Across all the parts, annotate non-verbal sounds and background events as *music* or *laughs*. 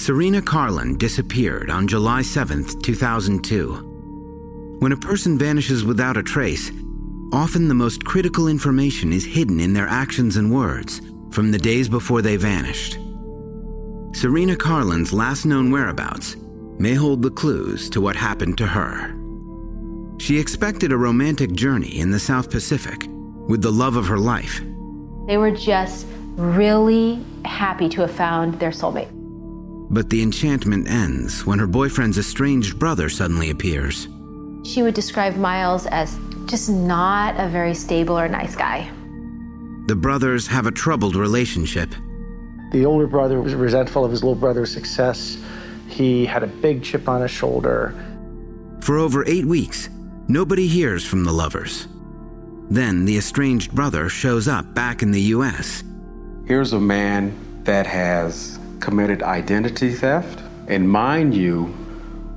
Serena Karlan disappeared on July 7, 2002. When a person vanishes without a trace, often the most critical information is hidden in their actions and words from the days before they vanished. Serena Karlan's last known whereabouts may hold the clues to what happened to her. She expected a romantic journey in the South Pacific with the love of her life. They were just really happy to have found their soulmate. But the enchantment ends when her boyfriend's estranged brother suddenly appears. She would describe Miles as just not a very stable or nice guy. The brothers have a troubled relationship. The older brother was resentful of his little brother's success. He had a big chip on his shoulder. For over eight weeks, nobody hears from the lovers. Then the estranged brother shows up back in the U.S. Here's a man that has committed identity theft. And mind you,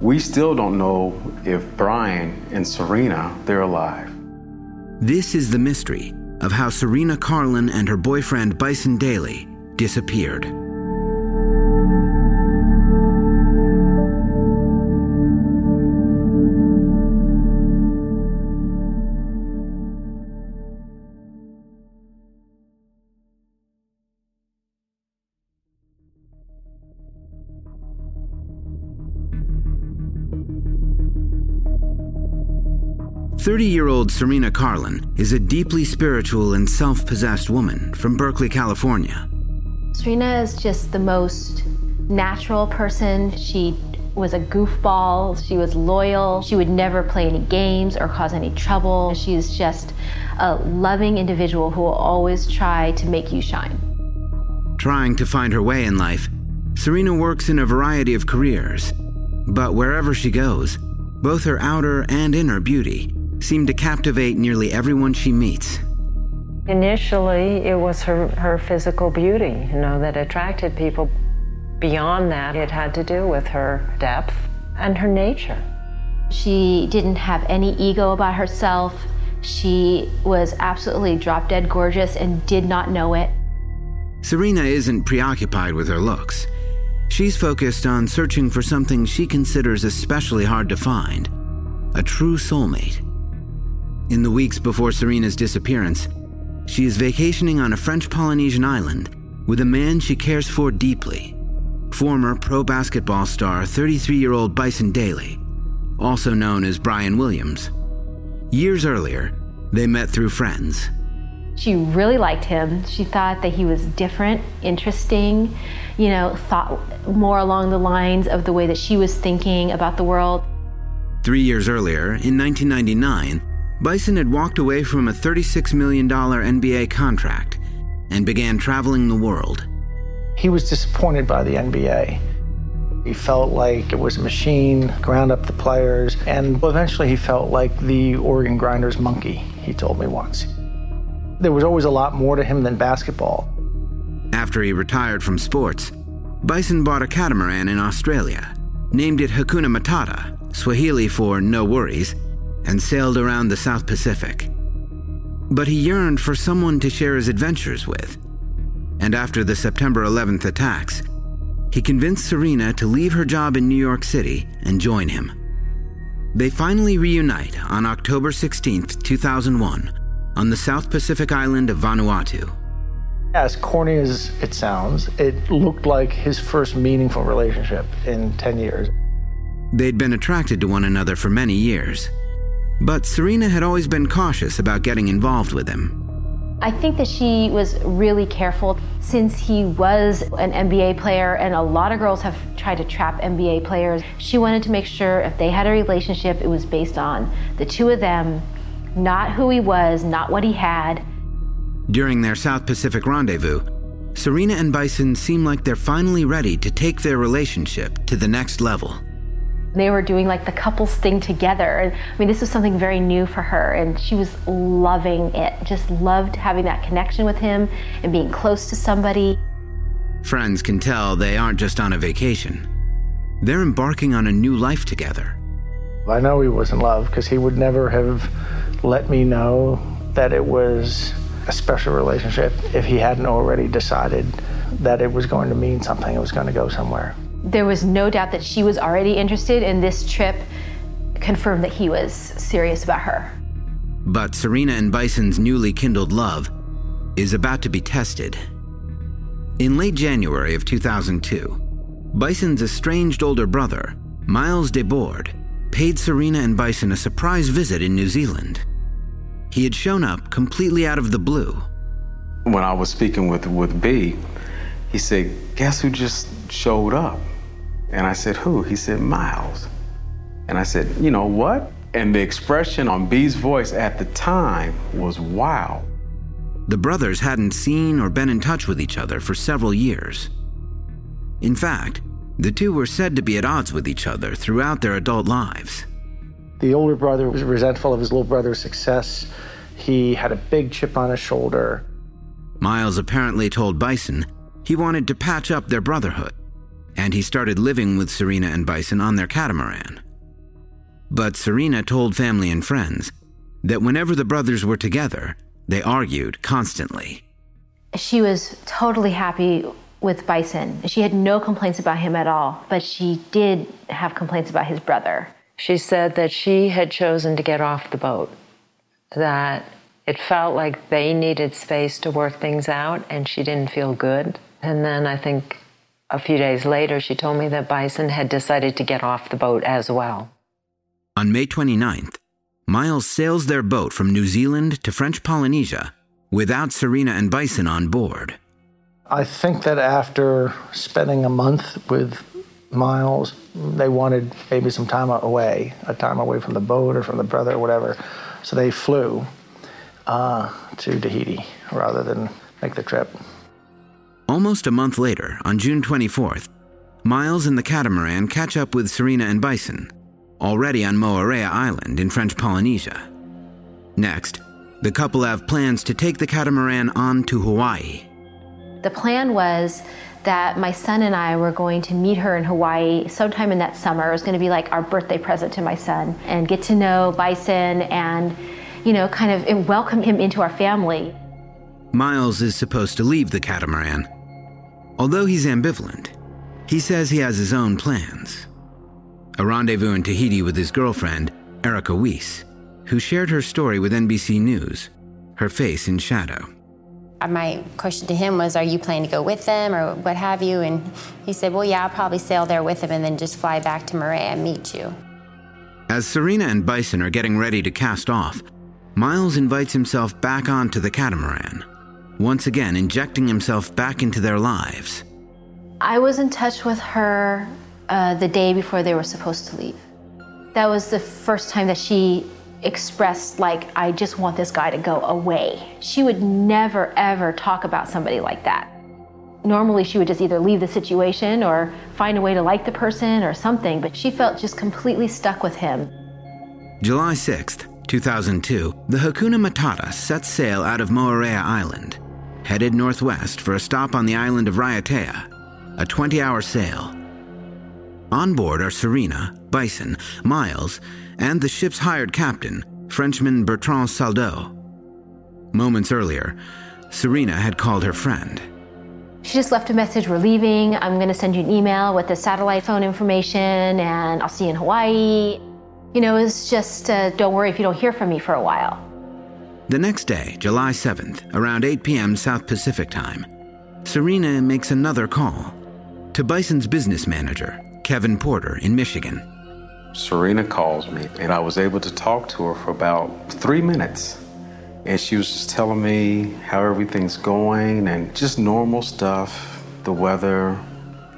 we still don't know if Brian and Serena, they're alive. This is the mystery of how Serena Karlan and her boyfriend Bison Dele disappeared. Thirty-year-old Serena Karlan is a deeply spiritual and self-possessed woman from Berkeley, California. Serena is just the most natural person. She was a goofball. She was loyal. She would never play any games or cause any trouble. She is just a loving individual who will always try to make you shine. Trying to find her way in life, Serena works in a variety of careers. But wherever she goes, both her outer and inner beauty seem to captivate nearly everyone she meets. Initially, it was her, her physical beauty, you know, that attracted people. Beyond that, it had to do with her depth and her nature. She didn't have any ego about herself. She was absolutely drop dead gorgeous and did not know it. Serena isn't preoccupied with her looks. She's focused on searching for something she considers especially hard to find a true soulmate. In the weeks before Serena's disappearance, she is vacationing on a French Polynesian island with a man she cares for deeply former pro basketball star 33 year old Bison Dele, also known as Brian Williams. Years earlier, they met through friends. She really liked him. She thought that he was different, interesting, you know, thought more along the lines of the way that she was thinking about the world. Three years earlier, in 1999, Bison had walked away from a $36 million NBA contract and began traveling the world. He was disappointed by the NBA. He felt like it was a machine, ground up the players, and eventually he felt like the organ grinder's monkey, he told me once. There was always a lot more to him than basketball. After he retired from sports, Bison bought a catamaran in Australia, named it Hakuna Matata, Swahili for no worries, and sailed around the South Pacific. But he yearned for someone to share his adventures with. And after the September 11th attacks, he convinced Serena to leave her job in New York City and join him. They finally reunite on October 16, 2001, on the South Pacific island of Vanuatu. As corny as it sounds, it looked like his first meaningful relationship in 10 years. They'd been attracted to one another for many years, but Serena had always been cautious about getting involved with him. I think that she was really careful since he was an NBA player, and a lot of girls have tried to trap NBA players. She wanted to make sure if they had a relationship, it was based on the two of them, not who he was, not what he had. During their South Pacific rendezvous, Serena and Bison seem like they're finally ready to take their relationship to the next level. They were doing like the couples thing together. I mean, this was something very new for her, and she was loving it. Just loved having that connection with him and being close to somebody. Friends can tell they aren't just on a vacation, they're embarking on a new life together. I know he was in love because he would never have let me know that it was a special relationship if he hadn't already decided that it was going to mean something, it was going to go somewhere. There was no doubt that she was already interested, and this trip confirmed that he was serious about her. But Serena and Bison's newly kindled love is about to be tested. In late January of 2002, Bison's estranged older brother, Miles Dabord, paid Serena and Bison a surprise visit in New Zealand. He had shown up completely out of the blue. When I was speaking with, with B, he said, Guess who just showed up? And I said, Who? He said, Miles. And I said, You know what? And the expression on B's voice at the time was wow. The brothers hadn't seen or been in touch with each other for several years. In fact, the two were said to be at odds with each other throughout their adult lives. The older brother was resentful of his little brother's success. He had a big chip on his shoulder. Miles apparently told Bison he wanted to patch up their brotherhood, and he started living with Serena and Bison on their catamaran. But Serena told family and friends that whenever the brothers were together, they argued constantly. She was totally happy with Bison. She had no complaints about him at all, but she did have complaints about his brother. She said that she had chosen to get off the boat, that it felt like they needed space to work things out, and she didn't feel good. And then I think a few days later, she told me that Bison had decided to get off the boat as well. On May 29th, Miles sails their boat from New Zealand to French Polynesia without Serena and Bison on board. I think that after spending a month with Miles, they wanted maybe some time away, a time away from the boat or from the brother or whatever. So they flew uh, to Tahiti rather than make the trip. Almost a month later, on June 24th, Miles and the catamaran catch up with Serena and Bison, already on Moorea Island in French Polynesia. Next, the couple have plans to take the catamaran on to Hawaii. The plan was that my son and I were going to meet her in Hawaii sometime in that summer. It was going to be like our birthday present to my son and get to know Bison and, you know, kind of welcome him into our family. Miles is supposed to leave the catamaran. Although he's ambivalent, he says he has his own plans. A rendezvous in Tahiti with his girlfriend, Erica Weiss, who shared her story with NBC News, her face in shadow. Uh, my question to him was, Are you planning to go with them or what have you? And he said, Well, yeah, I'll probably sail there with him and then just fly back to Moorea and meet you. As Serena and Bison are getting ready to cast off, Miles invites himself back onto the catamaran, once again injecting himself back into their lives. I was in touch with her uh, the day before they were supposed to leave. That was the first time that she expressed, like, I just want this guy to go away. She would never, ever talk about somebody like that. Normally, she would just either leave the situation or find a way to like the person or something, but she felt just completely stuck with him. July 6th, 2002, the Hakuna Matata set sail out of Moorea Island, headed northwest for a stop on the island of Raiatea, a 20 hour sail. On board are Serena, Bison, Miles, and the ship's hired captain, Frenchman Bertrand Saldo. Moments earlier, Serena had called her friend. She just left a message, we're leaving. I'm going to send you an email with the satellite phone information, and I'll see you in Hawaii. You know, it's just, uh, don't worry if you don't hear from me for a while. The next day, July 7th, around 8 p.m. South Pacific time, Serena makes another call to Bison's business manager, Kevin Porter, in Michigan. Serena calls me, and I was able to talk to her for about three minutes. And she was just telling me how everything's going and just normal stuff the weather,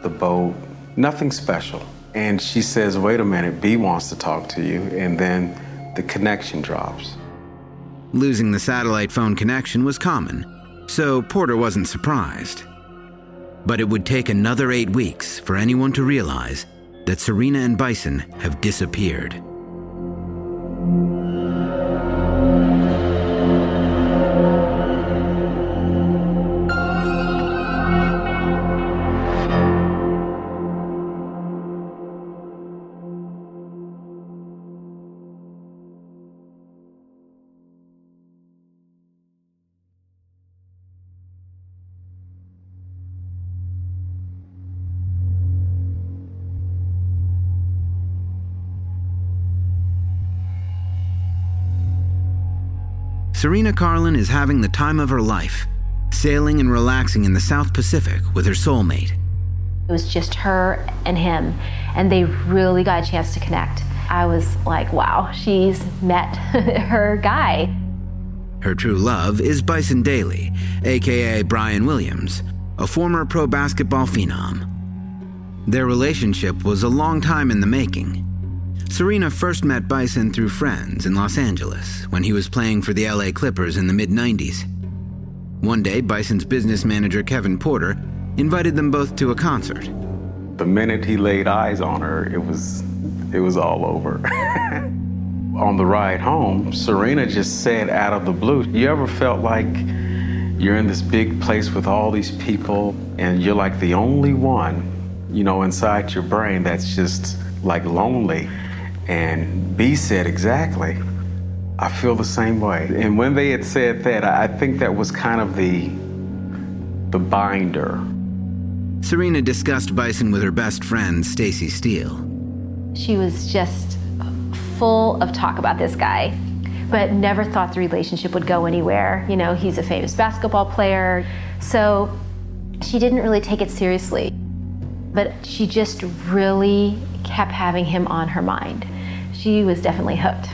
the boat, nothing special. And she says, Wait a minute, B wants to talk to you. And then the connection drops. Losing the satellite phone connection was common, so Porter wasn't surprised. But it would take another eight weeks for anyone to realize that Serena and Bison have disappeared. Serena Karlan is having the time of her life, sailing and relaxing in the South Pacific with her soulmate. It was just her and him, and they really got a chance to connect. I was like, wow, she's met *laughs* her guy. Her true love is Bison Dele, aka Brian Williams, a former pro basketball phenom. Their relationship was a long time in the making. Serena first met Bison through friends in Los Angeles when he was playing for the LA Clippers in the mid 90s. One day, Bison's business manager, Kevin Porter, invited them both to a concert. The minute he laid eyes on her, it was it was all over. *laughs* on the ride home, Serena just said out of the blue, "You ever felt like you're in this big place with all these people and you're like the only one, you know, inside your brain that's just like lonely?" And B said, Exactly. I feel the same way. And when they had said that, I think that was kind of the the binder. Serena discussed Bison with her best friend, Stacy Steele. She was just full of talk about this guy, but never thought the relationship would go anywhere. You know, he's a famous basketball player. So she didn't really take it seriously. But she just really kept having him on her mind she was definitely hooked.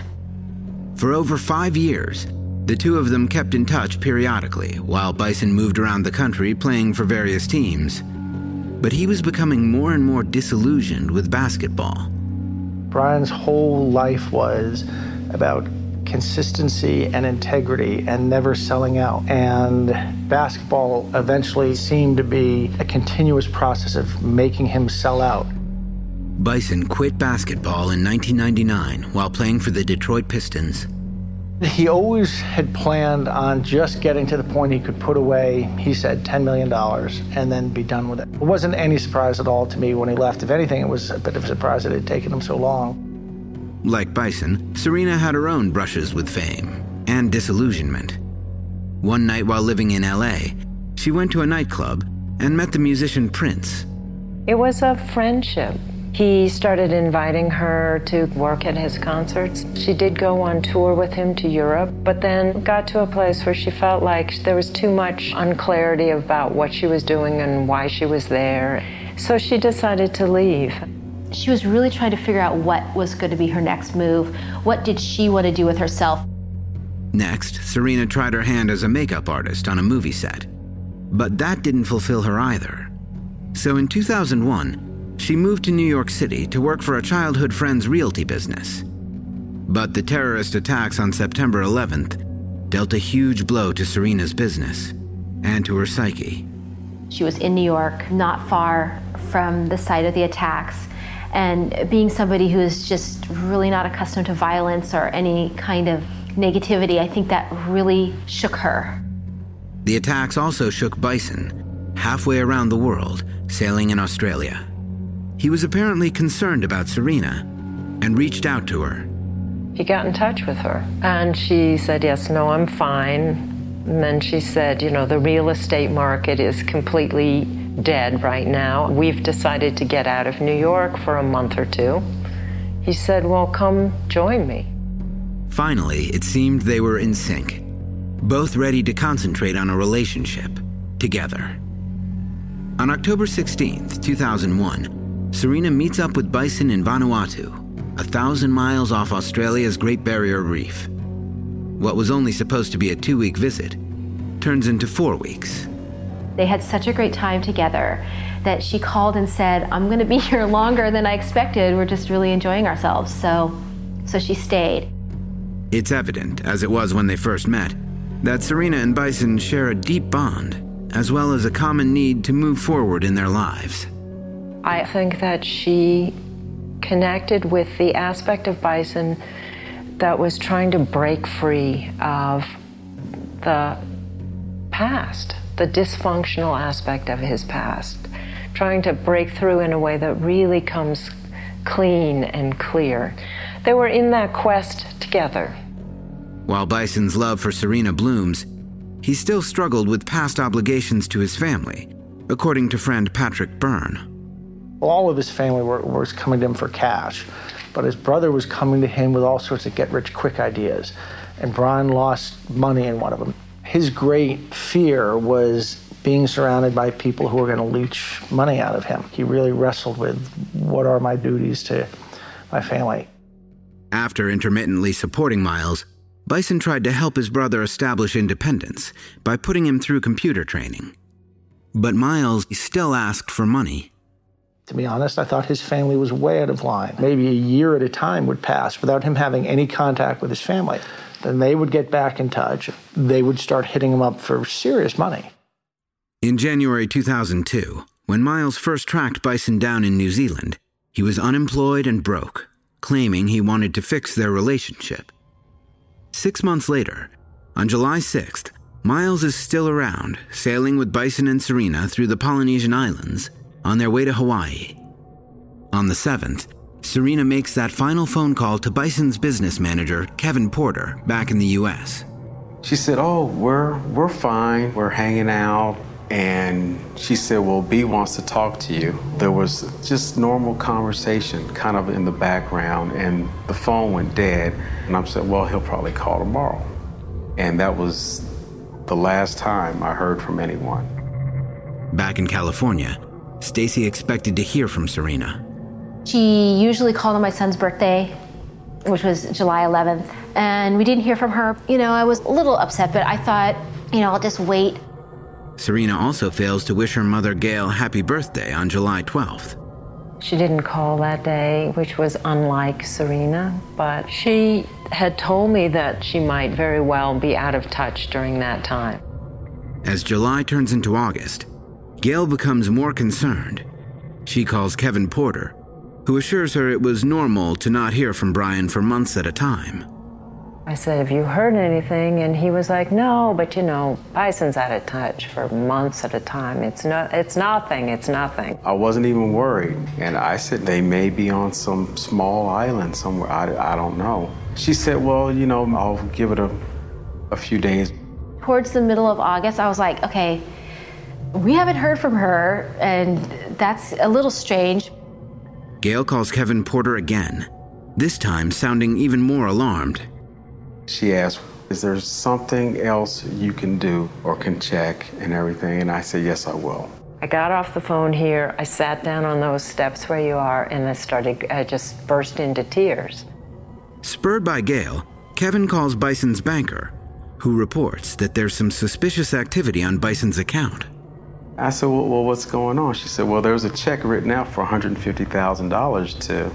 For over five years, the two of them kept in touch periodically while Bison moved around the country playing for various teams. But he was becoming more and more disillusioned with basketball. Brian's whole life was about consistency and integrity and never selling out. And basketball eventually seemed to be a continuous process of making him sell out. Bison quit basketball in 1999 while playing for the Detroit Pistons. He always had planned on just getting to the point he could put away, he said, $10 million and then be done with it. It wasn't any surprise at all to me when he left. If anything, it was a bit of a surprise that it had taken him so long. Like Bison, Serena had her own brushes with fame and disillusionment. One night while living in LA, she went to a nightclub and met the musician Prince. It was a friendship. He started inviting her to work at his concerts. She did go on tour with him to Europe, but then got to a place where she felt like there was too much unclarity about what she was doing and why she was there. So she decided to leave. She was really trying to figure out what was going to be her next move. What did she want to do with herself? Next, Serena tried her hand as a makeup artist on a movie set. But that didn't fulfill her either. So in 2001, she moved to New York City to work for a childhood friend's realty business. But the terrorist attacks on September 11th dealt a huge blow to Serena's business and to her psyche. She was in New York, not far from the site of the attacks. And being somebody who is just really not accustomed to violence or any kind of negativity, I think that really shook her. The attacks also shook Bison, halfway around the world, sailing in Australia. He was apparently concerned about Serena and reached out to her. He got in touch with her and she said, Yes, no, I'm fine. And then she said, You know, the real estate market is completely dead right now. We've decided to get out of New York for a month or two. He said, Well, come join me. Finally, it seemed they were in sync, both ready to concentrate on a relationship together. On October 16, 2001, Serena meets up with Bison in Vanuatu, a thousand miles off Australia's Great Barrier Reef. What was only supposed to be a two week visit turns into four weeks. They had such a great time together that she called and said, I'm going to be *laughs* here longer than I expected. We're just really enjoying ourselves. So, so she stayed. It's evident, as it was when they first met, that Serena and Bison share a deep bond, as well as a common need to move forward in their lives. I think that she connected with the aspect of Bison that was trying to break free of the past, the dysfunctional aspect of his past, trying to break through in a way that really comes clean and clear. They were in that quest together. While Bison's love for Serena blooms, he still struggled with past obligations to his family, according to friend Patrick Byrne. All of his family were, was coming to him for cash, but his brother was coming to him with all sorts of get rich quick ideas. And Brian lost money in one of them. His great fear was being surrounded by people who were going to leech money out of him. He really wrestled with what are my duties to my family. After intermittently supporting Miles, Bison tried to help his brother establish independence by putting him through computer training. But Miles still asked for money. To be honest, I thought his family was way out of line. Maybe a year at a time would pass without him having any contact with his family. Then they would get back in touch. They would start hitting him up for serious money. In January 2002, when Miles first tracked Bison down in New Zealand, he was unemployed and broke, claiming he wanted to fix their relationship. Six months later, on July 6th, Miles is still around, sailing with Bison and Serena through the Polynesian Islands on their way to Hawaii. On the 7th, Serena makes that final phone call to Bison's business manager, Kevin Porter, back in the US. She said, Oh, we're, we're fine. We're hanging out. And she said, Well, B wants to talk to you. There was just normal conversation kind of in the background, and the phone went dead. And I said, Well, he'll probably call tomorrow. And that was the last time I heard from anyone. Back in California, Stacy expected to hear from Serena. She usually called on my son's birthday, which was July 11th, and we didn't hear from her. You know, I was a little upset, but I thought, you know, I'll just wait. Serena also fails to wish her mother Gail happy birthday on July 12th. She didn't call that day, which was unlike Serena, but she had told me that she might very well be out of touch during that time. As July turns into August, Gail becomes more concerned. She calls Kevin Porter, who assures her it was normal to not hear from Brian for months at a time. I said, Have you heard anything? And he was like, No, but you know, Bison's out of touch for months at a time. It's, no, it's nothing, it's nothing. I wasn't even worried. And I said, They may be on some small island somewhere. I, I don't know. She said, Well, you know, I'll give it a, a few days. Towards the middle of August, I was like, Okay, we haven't heard from her, and that's a little strange. Gail calls Kevin Porter again, this time sounding even more alarmed. She asks, Is there something else you can do or can check and everything? And I said, Yes, I will. I got off the phone here. I sat down on those steps where you are, and I started, I just burst into tears. Spurred by Gail, Kevin calls Bison's banker, who reports that there's some suspicious activity on Bison's account. I said, well, well, what's going on? She said, Well, there's a check written out for $150,000 to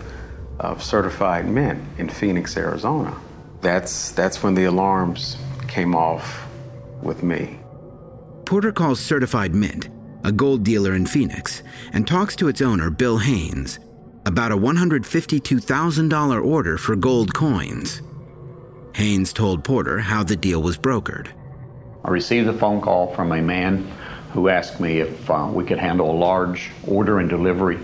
uh, certified mint in Phoenix, Arizona. That's, that's when the alarms came off with me. Porter calls Certified Mint, a gold dealer in Phoenix, and talks to its owner, Bill Haynes, about a $152,000 order for gold coins. Haynes told Porter how the deal was brokered. I received a phone call from a man who asked me if uh, we could handle a large order and delivery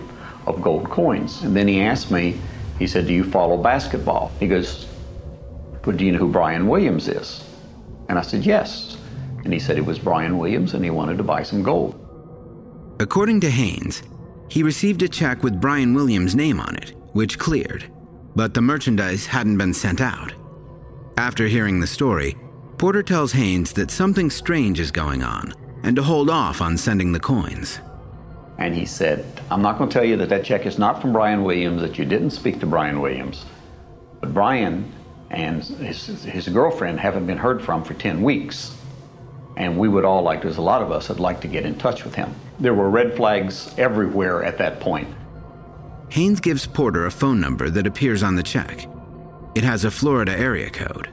of gold coins. And then he asked me, he said, Do you follow basketball? He goes, But do you know who Brian Williams is? And I said, Yes. And he said it was Brian Williams and he wanted to buy some gold. According to Haynes, he received a check with Brian Williams' name on it, which cleared, but the merchandise hadn't been sent out. After hearing the story, Porter tells Haynes that something strange is going on and to hold off on sending the coins. And he said, I'm not going to tell you that that check is not from Brian Williams, that you didn't speak to Brian Williams. But Brian and his, his girlfriend haven't been heard from for 10 weeks. And we would all like, there's a lot of us that'd like to get in touch with him. There were red flags everywhere at that point. Haynes gives Porter a phone number that appears on the check. It has a Florida area code.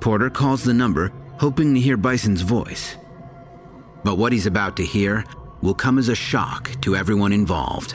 Porter calls the number, hoping to hear Bison's voice. But what he's about to hear will come as a shock to everyone involved.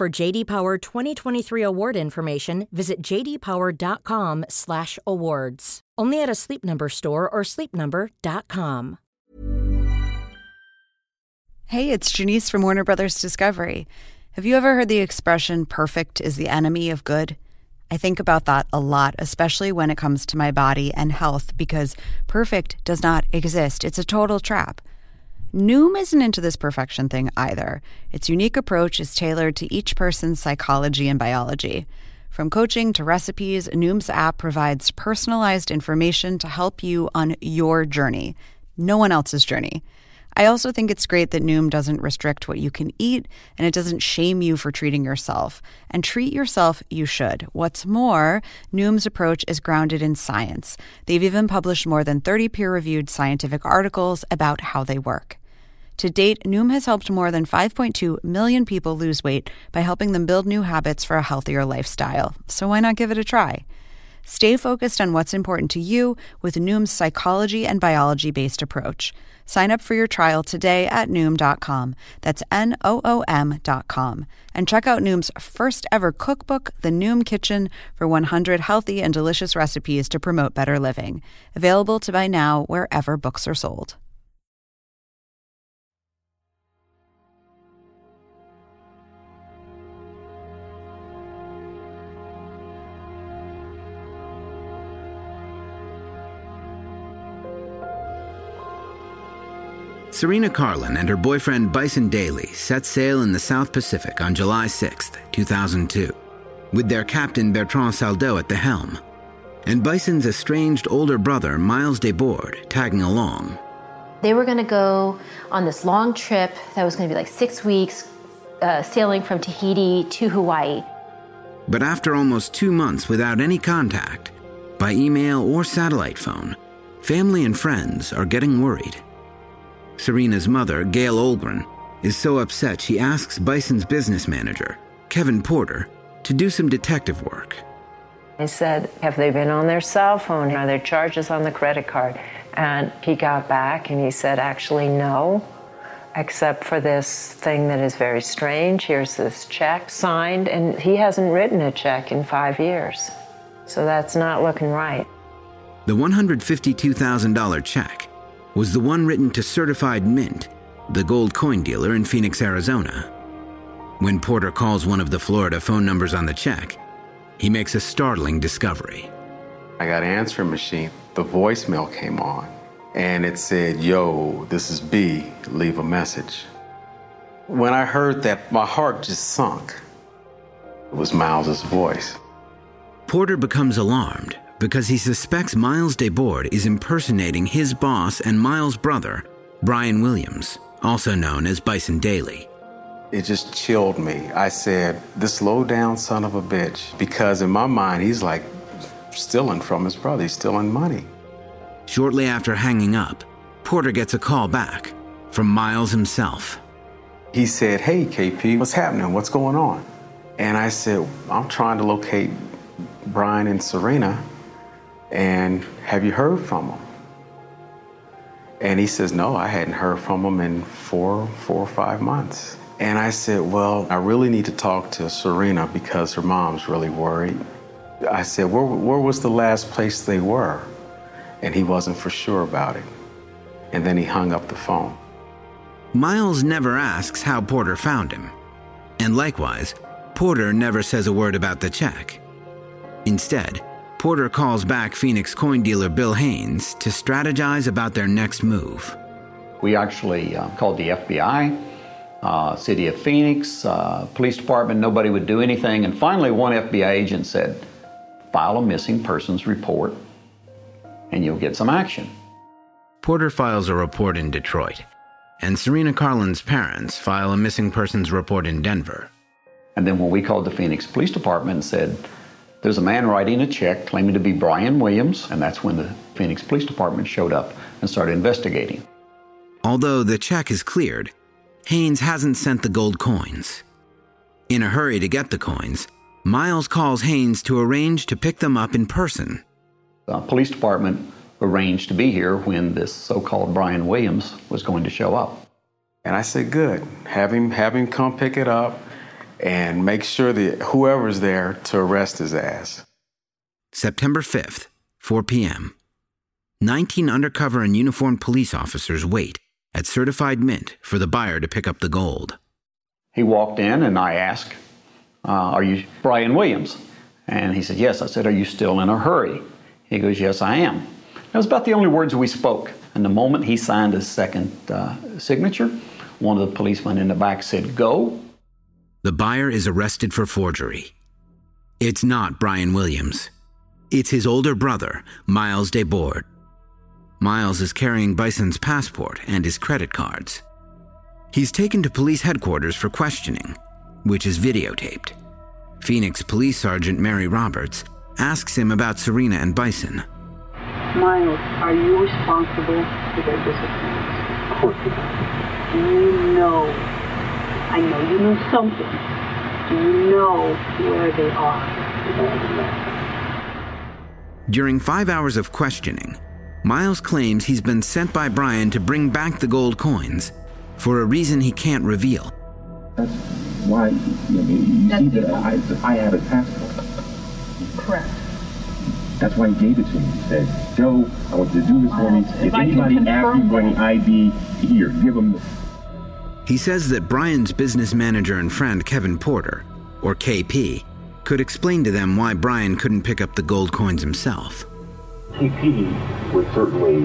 For JD Power 2023 award information, visit jdpower.com/awards. Only at a Sleep Number store or sleepnumber.com. Hey, it's Janice from Warner Brothers Discovery. Have you ever heard the expression perfect is the enemy of good? I think about that a lot, especially when it comes to my body and health, because perfect does not exist. It's a total trap. Noom isn't into this perfection thing either. Its unique approach is tailored to each person's psychology and biology. From coaching to recipes, Noom's app provides personalized information to help you on your journey, no one else's journey. I also think it's great that Noom doesn't restrict what you can eat and it doesn't shame you for treating yourself. And treat yourself, you should. What's more, Noom's approach is grounded in science. They've even published more than 30 peer reviewed scientific articles about how they work. To date, Noom has helped more than 5.2 million people lose weight by helping them build new habits for a healthier lifestyle. So why not give it a try? Stay focused on what's important to you with Noom's psychology and biology based approach. Sign up for your trial today at Noom.com. That's N O O M.com. And check out Noom's first ever cookbook, The Noom Kitchen, for 100 healthy and delicious recipes to promote better living. Available to buy now wherever books are sold. Serena Karlan and her boyfriend Bison Dele set sail in the South Pacific on July 6, 2002, with their captain Bertrand Saldo at the helm, and Bison's estranged older brother Miles Dabord tagging along. They were going to go on this long trip that was going to be like six weeks, uh, sailing from Tahiti to Hawaii. But after almost two months without any contact, by email or satellite phone, family and friends are getting worried. Serena's mother, Gail Olgren, is so upset she asks Bison's business manager, Kevin Porter, to do some detective work. I said, Have they been on their cell phone? Are there charges on the credit card? And he got back and he said, Actually, no, except for this thing that is very strange. Here's this check signed, and he hasn't written a check in five years. So that's not looking right. The $152,000 check was the one written to Certified Mint, the gold coin dealer in Phoenix, Arizona. When Porter calls one of the Florida phone numbers on the check, he makes a startling discovery. I got an answering machine. The voicemail came on and it said, Yo, this is B, leave a message. When I heard that, my heart just sunk. It was Miles's voice. Porter becomes alarmed because he suspects Miles Dabord is impersonating his boss and Miles' brother, Brian Williams, also known as Bison Dele. It just chilled me. I said, This low down son of a bitch. Because in my mind, he's like stealing from his brother, he's stealing money. Shortly after hanging up, Porter gets a call back from Miles himself. He said, Hey, KP, what's happening? What's going on? And I said, I'm trying to locate Brian and Serena. And have you heard from them? And he says, No, I hadn't heard from them in four, four or five months. And I said, Well, I really need to talk to Serena because her mom's really worried. I said, Where, where was the last place they were? And he wasn't for sure about it. And then he hung up the phone. Miles never asks how Porter found him. And likewise, Porter never says a word about the check. Instead, Porter calls back Phoenix coin dealer Bill Haynes to strategize about their next move. We actually uh, called the FBI, uh, City of Phoenix, uh, Police Department. Nobody would do anything. And finally, one FBI agent said, file a missing persons report and you'll get some action. Porter files a report in Detroit, and Serena Karlan's parents file a missing persons report in Denver. And then when we called the Phoenix Police Department and said, there's a man writing a check claiming to be Brian Williams, and that's when the Phoenix Police Department showed up and started investigating. Although the check is cleared, Haynes hasn't sent the gold coins. In a hurry to get the coins, Miles calls Haynes to arrange to pick them up in person. The police department arranged to be here when this so-called Brian Williams was going to show up. And I said, good. Have him, have him come pick it up and make sure that whoever's there to arrest his ass. September 5th, 4 p.m. 19 undercover and uniformed police officers wait at Certified Mint for the buyer to pick up the gold. He walked in and I asked, uh, Are you Brian Williams? And he said, Yes. I said, Are you still in a hurry? He goes, Yes, I am. That was about the only words we spoke. And the moment he signed his second uh, signature, one of the policemen in the back said, Go. The buyer is arrested for forgery. It's not Brian Williams. It's his older brother, Miles Dabord. Miles is carrying Bison's passport and his credit cards. He's taken to police headquarters for questioning, which is videotaped. Phoenix Police Sergeant Mary Roberts asks him about Serena and Bison. Miles, are you responsible for their disappearance? Of course Do you know? I know you know something. Do you know where they are? During five hours of questioning, Miles claims he's been sent by Brian to bring back the gold coins for a reason he can't reveal. That's why you, know, you see that I, I have a passport. Correct. That's why he gave it to me. He said, Joe, I want you to do this for me. If, if anybody asks you for any ID, here, give them this. He says that Brian's business manager and friend, Kevin Porter, or KP, could explain to them why Brian couldn't pick up the gold coins himself. KP would certainly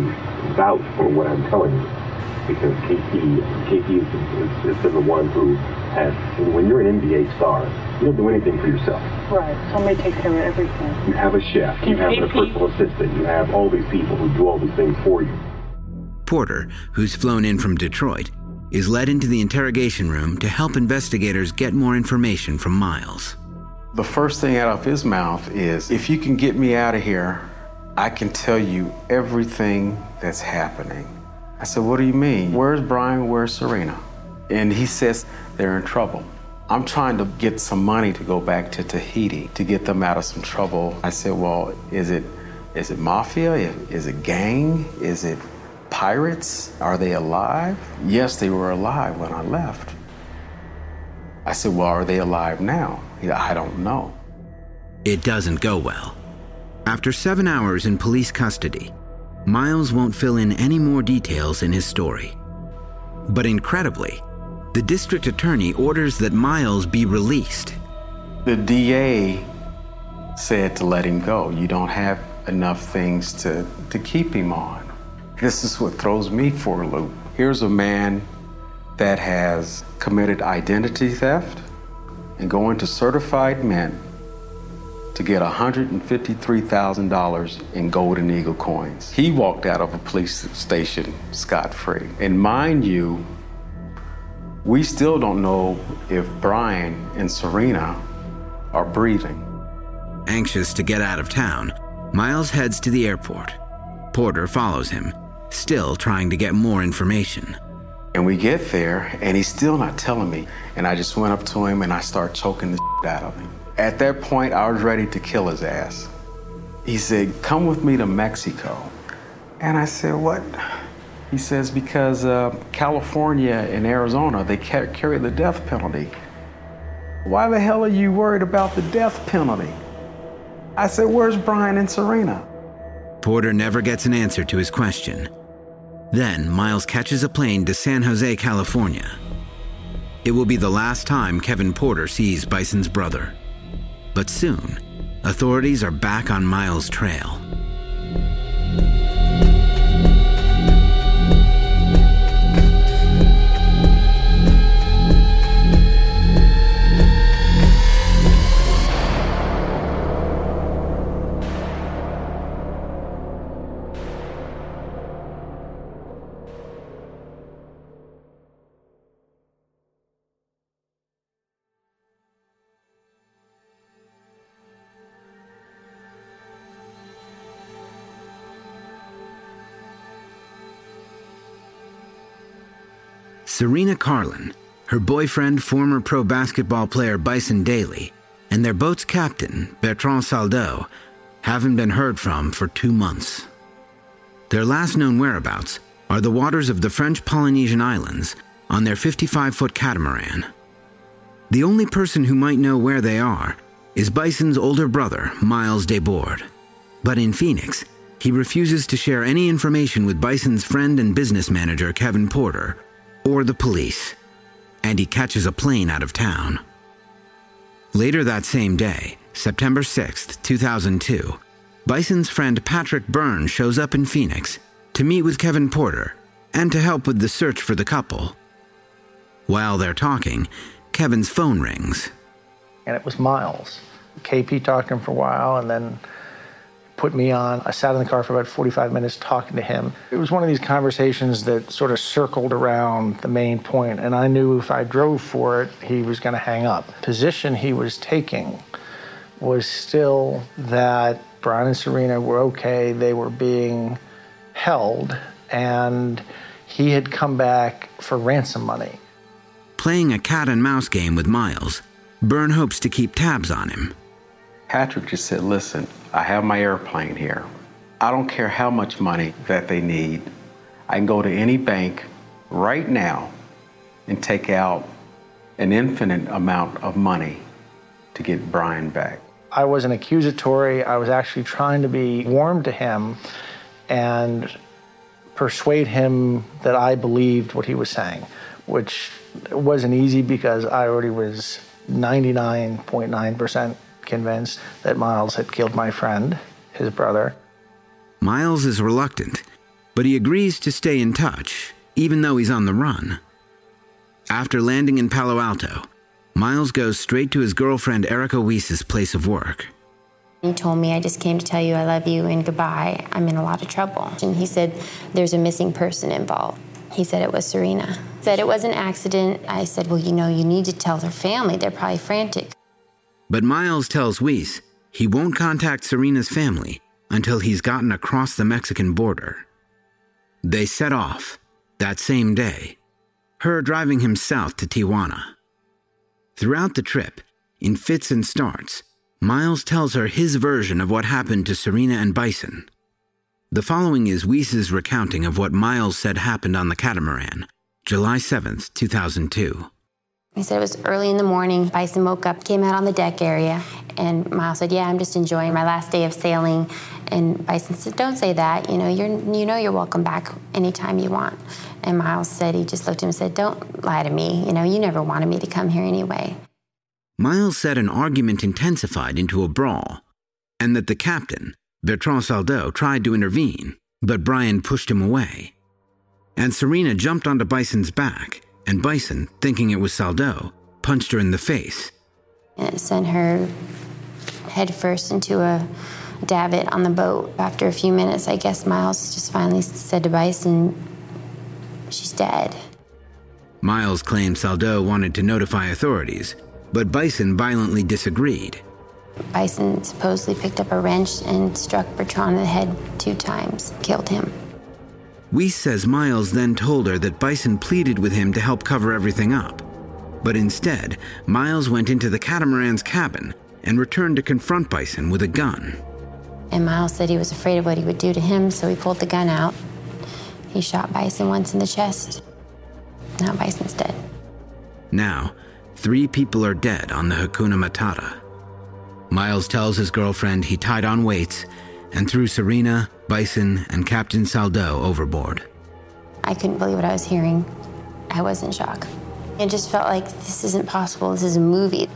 vouch for what I'm telling you. because KP, KP has, has been the one who has, when you're an NBA star, you don't do anything for yourself. Right. Somebody takes care of everything. You have a chef, you have a personal assistant, you have all these people who do all these things for you. Porter, who's flown in from Detroit, is led into the interrogation room to help investigators get more information from Miles. The first thing out of his mouth is if you can get me out of here, I can tell you everything that's happening. I said, What do you mean? Where's Brian? Where's Serena? And he says, They're in trouble. I'm trying to get some money to go back to Tahiti to get them out of some trouble. I said, Well, is it is it mafia? Is it gang? Is it pirates? Are they alive? Yes, they were alive when I left. I said, Well, are they alive now? He said, I don't know. It doesn't go well. After seven hours in police custody, Miles won't fill in any more details in his story. But incredibly, the district attorney orders that Miles be released. The DA said to let him go. You don't have enough things to, to keep him on. This is what throws me for a loop. Here's a man that has committed identity theft and going to certified men to get $153,000 in golden eagle coins. He walked out of a police station scot free. And mind you, we still don't know if Brian and Serena are breathing. Anxious to get out of town, Miles heads to the airport. Porter follows him, still trying to get more information. And we get there, and he's still not telling me. And I just went up to him and I start choking the shit out of him. At that point, I was ready to kill his ass. He said, Come with me to Mexico. And I said, What? He says, Because uh, California and Arizona, they ca- carry the death penalty. Why the hell are you worried about the death penalty? I said, Where's Brian and Serena? Porter never gets an answer to his question. Then Miles catches a plane to San Jose, California. It will be the last time Kevin Porter sees Bison's brother. But soon, authorities are back on Miles' trail. Serena Karlan, her boyfriend, former pro basketball player Bison Dele, and their boat's captain, Bertrand Saldo, haven't been heard from for two months. Their last known whereabouts are the waters of the French Polynesian Islands on their 55 foot catamaran. The only person who might know where they are is Bison's older brother, Miles Dabord. But in Phoenix, he refuses to share any information with Bison's friend and business manager, Kevin Porter, or the police, and he catches a plane out of town. Later that same day, September 6, 2002, Bison's friend Patrick Byrne shows up in Phoenix to meet with Kevin Porter and to help with the search for the couple. While they're talking, Kevin's phone rings. And it was Miles. KP talked to him for a while and then put me on. I sat in the car for about 45 minutes talking to him. It was one of these conversations that sort of circled around the main point, and I knew if I drove for it, he was going to hang up. Position he was taking was still that Brian and Serena were okay, they were being held, and he had come back for ransom money. Playing a cat and mouse game with Miles, Byrne hopes to keep tabs on him. Patrick just said, Listen, I have my airplane here. I don't care how much money that they need. I can go to any bank right now and take out an infinite amount of money to get Brian back. I wasn't accusatory. I was actually trying to be warm to him and persuade him that I believed what he was saying, which wasn't easy because I already was 99.9% convinced that Miles had killed my friend, his brother. Miles is reluctant, but he agrees to stay in touch even though he's on the run. After landing in Palo Alto, Miles goes straight to his girlfriend Erica Weiss's place of work. He told me, I just came to tell you I love you and goodbye. I'm in a lot of trouble. And he said, There's a missing person involved. He said it was Serena. Said it was an accident. I said, Well, you know, you need to tell their family. They're probably frantic. But Miles tells Weiss he won't contact Serena's family until he's gotten across the Mexican border. They set off that same day, her driving him south to Tijuana. Throughout the trip, in fits and starts, Miles tells her his version of what happened to Serena and Bison. The following is Weiss's recounting of what Miles said happened on the catamaran, July 7th, 2002. He said it was early in the morning. Bison woke up, came out on the deck area, and Miles said, "Yeah, I'm just enjoying my last day of sailing." And Bison said, "Don't say that. You know, you're you know you're welcome back anytime you want." And Miles said he just looked at him and said, "Don't lie to me. You know, you never wanted me to come here anyway." Miles said an argument intensified into a brawl, and that the captain, Bertrand Saldo, tried to intervene, but Brian pushed him away. And Serena jumped onto Bison's back, and Bison, thinking it was Saldo, punched her in the face. It sent her headfirst into a davit on the boat. After a few minutes, I guess Miles just finally said to Bison, She's dead. Miles claimed Saldo wanted to notify authorities, but Bison violently disagreed. Bison supposedly picked up a wrench and struck Bertrand in the head two times, killed him. Weiss says Miles then told her that Bison pleaded with him to help cover everything up. But instead, Miles went into the catamaran's cabin and returned to confront Bison with a gun. And Miles said he was afraid of what he would do to him, so he pulled the gun out. He shot Bison once in the chest. Now Bison's dead. Now, three people are dead on the Hakuna Matata. Miles tells his girlfriend he tied on weights and threw Serena, Bison, and Captain Saldo overboard. I couldn't believe what I was hearing. I was in shock. It just felt like this isn't possible. This is a movie.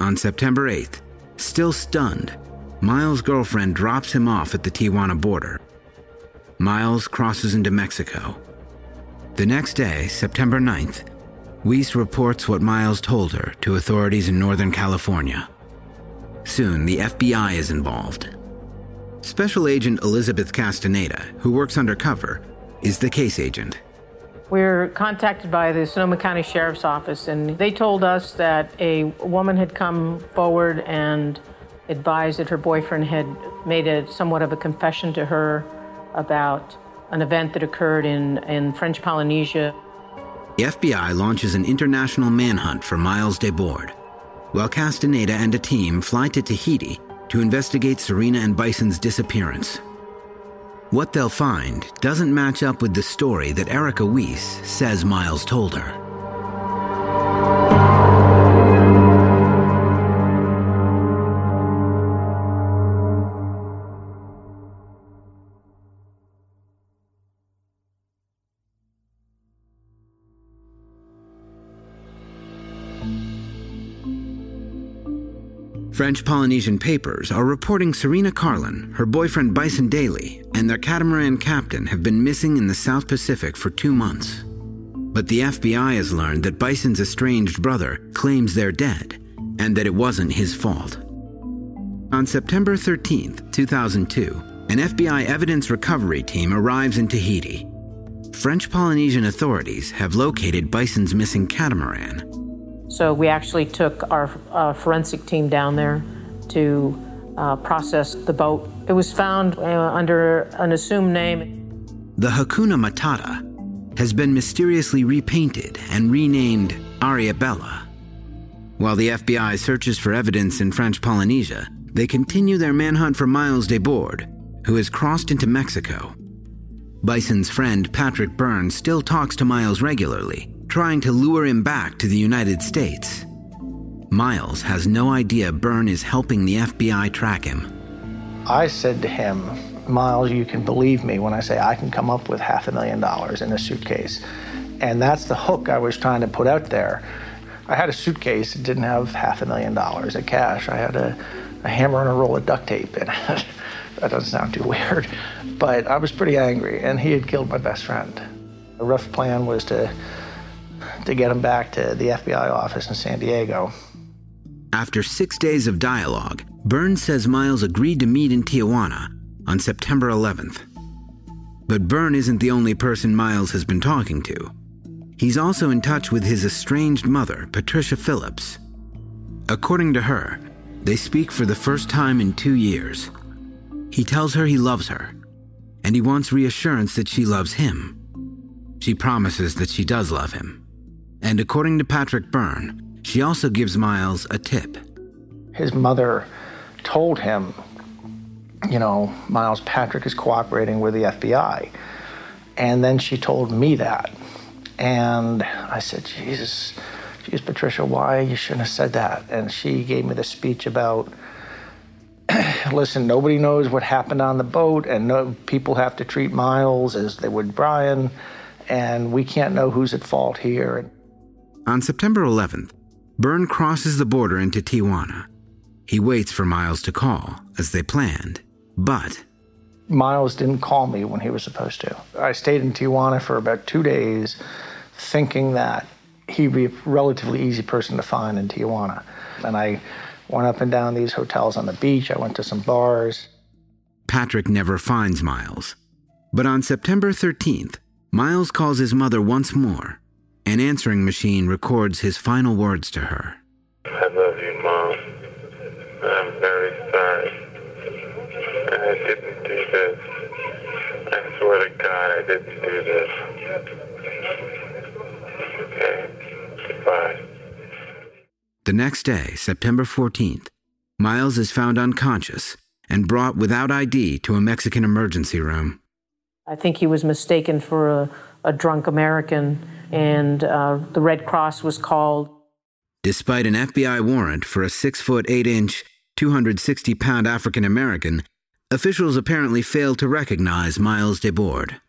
On September 8th, still stunned, Miles' girlfriend drops him off at the Tijuana border. Miles crosses into Mexico. The next day, September 9th, Weiss reports what Miles told her to authorities in Northern California. Soon, the FBI is involved. Special Agent Elizabeth Castaneda, who works undercover, is the case agent. We're contacted by the Sonoma County Sheriff's Office, and they told us that a woman had come forward and advised that her boyfriend had made a somewhat of a confession to her about an event that occurred in, in French Polynesia. The FBI launches an international manhunt for Miles Dabord, while Castaneda and a team fly to Tahiti to investigate Serena and Bison's disappearance. What they'll find doesn't match up with the story that Erica Weiss says Miles told her. French Polynesian papers are reporting Serena Karlan, her boyfriend Bison Dele, and their catamaran captain have been missing in the South Pacific for two months. But the FBI has learned that Bison's estranged brother claims they're dead and that it wasn't his fault. On September 13, 2002, an FBI evidence recovery team arrives in Tahiti. French Polynesian authorities have located Bison's missing catamaran so we actually took our uh, forensic team down there to uh, process the boat. It was found uh, under an assumed name. The Hakuna Matata has been mysteriously repainted and renamed Ariabella. While the FBI searches for evidence in French Polynesia, they continue their manhunt for Miles Dabord, who has crossed into Mexico. Bison's friend Patrick Burns still talks to Miles regularly, trying to lure him back to the United States. Miles has no idea Byrne is helping the FBI track him. I said to him, Miles, you can believe me when I say I can come up with half a million dollars in a suitcase. And that's the hook I was trying to put out there. I had a suitcase that didn't have half a million dollars of cash. I had a, a hammer and a roll of duct tape in it. *laughs* that doesn't sound too weird. But I was pretty angry, and he had killed my best friend. The rough plan was to to get him back to the FBI office in San Diego. After six days of dialogue, Burns says Miles agreed to meet in Tijuana on September 11th. But Byrne isn't the only person Miles has been talking to. He's also in touch with his estranged mother, Patricia Phillips. According to her, they speak for the first time in two years. He tells her he loves her, and he wants reassurance that she loves him. She promises that she does love him. And according to Patrick Byrne, she also gives Miles a tip. His mother told him, you know, Miles Patrick is cooperating with the FBI. And then she told me that. And I said, Jesus, geez, Patricia, why you shouldn't have said that? And she gave me the speech about, *clears throat* listen, nobody knows what happened on the boat, and no, people have to treat Miles as they would Brian, and we can't know who's at fault here. On September 11th, Byrne crosses the border into Tijuana. He waits for Miles to call, as they planned, but. Miles didn't call me when he was supposed to. I stayed in Tijuana for about two days, thinking that he'd be a relatively easy person to find in Tijuana. And I went up and down these hotels on the beach, I went to some bars. Patrick never finds Miles. But on September 13th, Miles calls his mother once more an answering machine records his final words to her. I love you, Mom. I'm very sorry. I didn't do this. I swear to God, I didn't do this. Okay. Goodbye. The next day, September 14th, Miles is found unconscious and brought without ID to a Mexican emergency room. I think he was mistaken for a, a drunk American and uh, the Red Cross was called. Despite an FBI warrant for a 6 foot 8 inch, 260 pound African American, officials apparently failed to recognize Miles Dabord.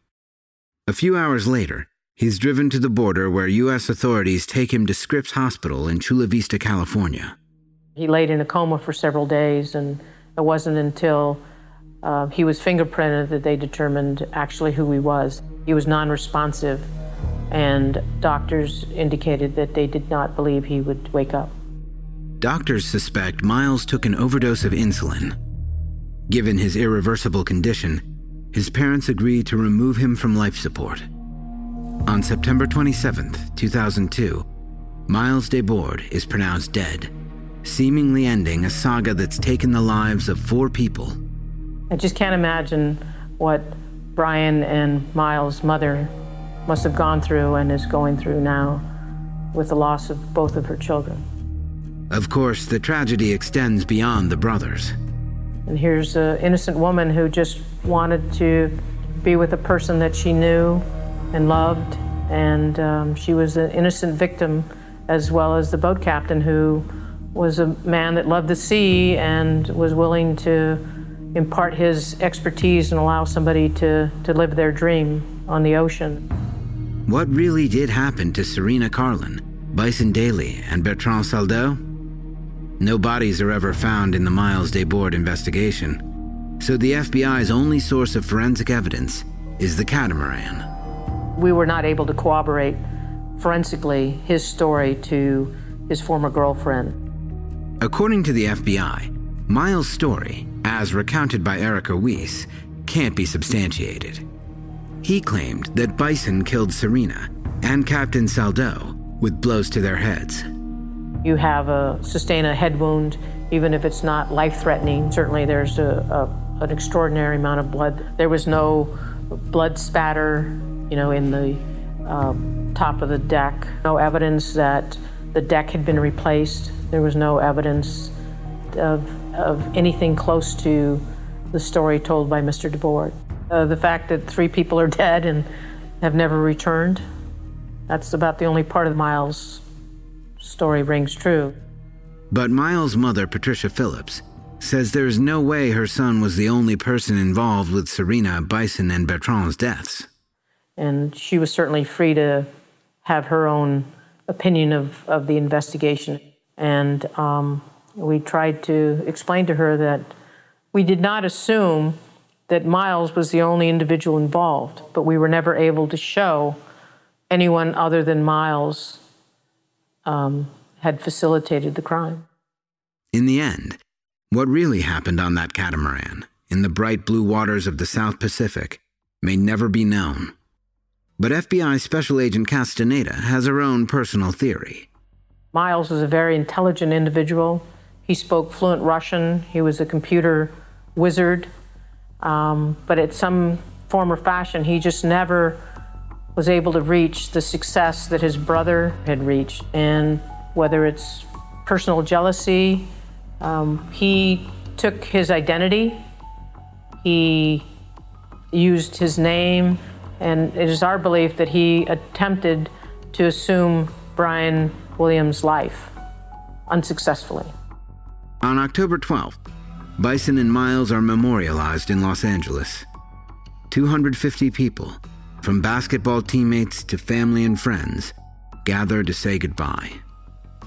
A few hours later, he's driven to the border where U.S. authorities take him to Scripps Hospital in Chula Vista, California. He laid in a coma for several days, and it wasn't until uh, he was fingerprinted that they determined actually who he was. He was non responsive and doctors indicated that they did not believe he would wake up. Doctors suspect Miles took an overdose of insulin. Given his irreversible condition, his parents agreed to remove him from life support. On September 27, 2002, Miles Dabord is pronounced dead, seemingly ending a saga that's taken the lives of four people. I just can't imagine what Brian and Miles' mother must have gone through and is going through now with the loss of both of her children. Of course, the tragedy extends beyond the brothers. And here's an innocent woman who just wanted to be with a person that she knew and loved, and um, she was an innocent victim as well as the boat captain who was a man that loved the sea and was willing to impart his expertise and allow somebody to, to live their dream on the ocean. What really did happen to Serena Karlan, Bison Dele, and Bertrand Saldo? No bodies are ever found in the Miles Dabord investigation, so the FBI's only source of forensic evidence is the catamaran. We were not able to corroborate forensically his story to his former girlfriend. According to the FBI, Miles' story, as recounted by Erica Weiss, can't be substantiated. He claimed that Bison killed Serena and Captain Saldo with blows to their heads. You have a sustain a head wound, even if it's not life-threatening. Certainly, there's a, a, an extraordinary amount of blood. There was no blood spatter, you know, in the uh, top of the deck. No evidence that the deck had been replaced. There was no evidence of, of anything close to the story told by Mr. Dabord. Uh, the fact that three people are dead and have never returned. That's about the only part of Miles' story rings true. But Miles' mother, Patricia Phillips, says there's no way her son was the only person involved with Serena, Bison, and Bertrand's deaths. And she was certainly free to have her own opinion of, of the investigation. And um, we tried to explain to her that we did not assume that Miles was the only individual involved, but we were never able to show anyone other than Miles um, had facilitated the crime. In the end, what really happened on that catamaran in the bright blue waters of the South Pacific may never be known. But FBI Special Agent Castaneda has her own personal theory. Miles was a very intelligent individual. He spoke fluent Russian. He was a computer wizard. Um, but at some form or fashion, he just never was able to reach the success that his brother had reached. And whether it's personal jealousy, um, he took his identity, he used his name, and it is our belief that he attempted to assume Brian Williams' life unsuccessfully. On October 12th, Bison and Miles are memorialized in Los Angeles. 250 people, from basketball teammates to family and friends, gather to say goodbye.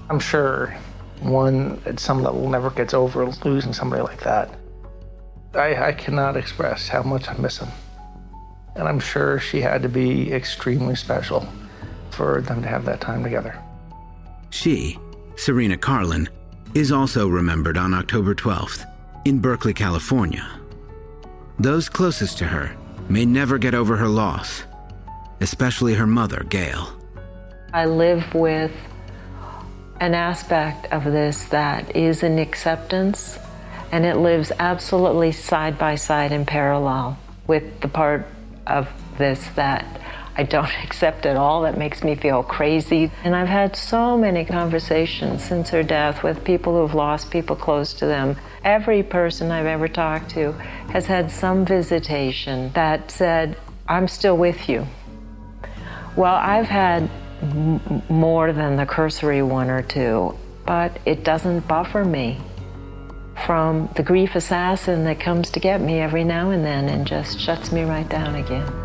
I'm sure one at some level never gets over losing somebody like that. I, I cannot express how much I miss him. And I'm sure she had to be extremely special for them to have that time together. She, Serena Karlan, is also remembered on October 12th in Berkeley, California. Those closest to her may never get over her loss, especially her mother, Gail. I live with an aspect of this that is an acceptance, and it lives absolutely side by side in parallel with the part of this that I don't *laughs* accept at all, that makes me feel crazy. And I've had so many conversations since her death with people who've lost people close to them. Every person I've ever talked to has had some visitation that said, I'm still with you. Well, I've had m- more than the cursory one or two, but it doesn't buffer me from the grief assassin that comes to get me every now and then and just shuts me right down again.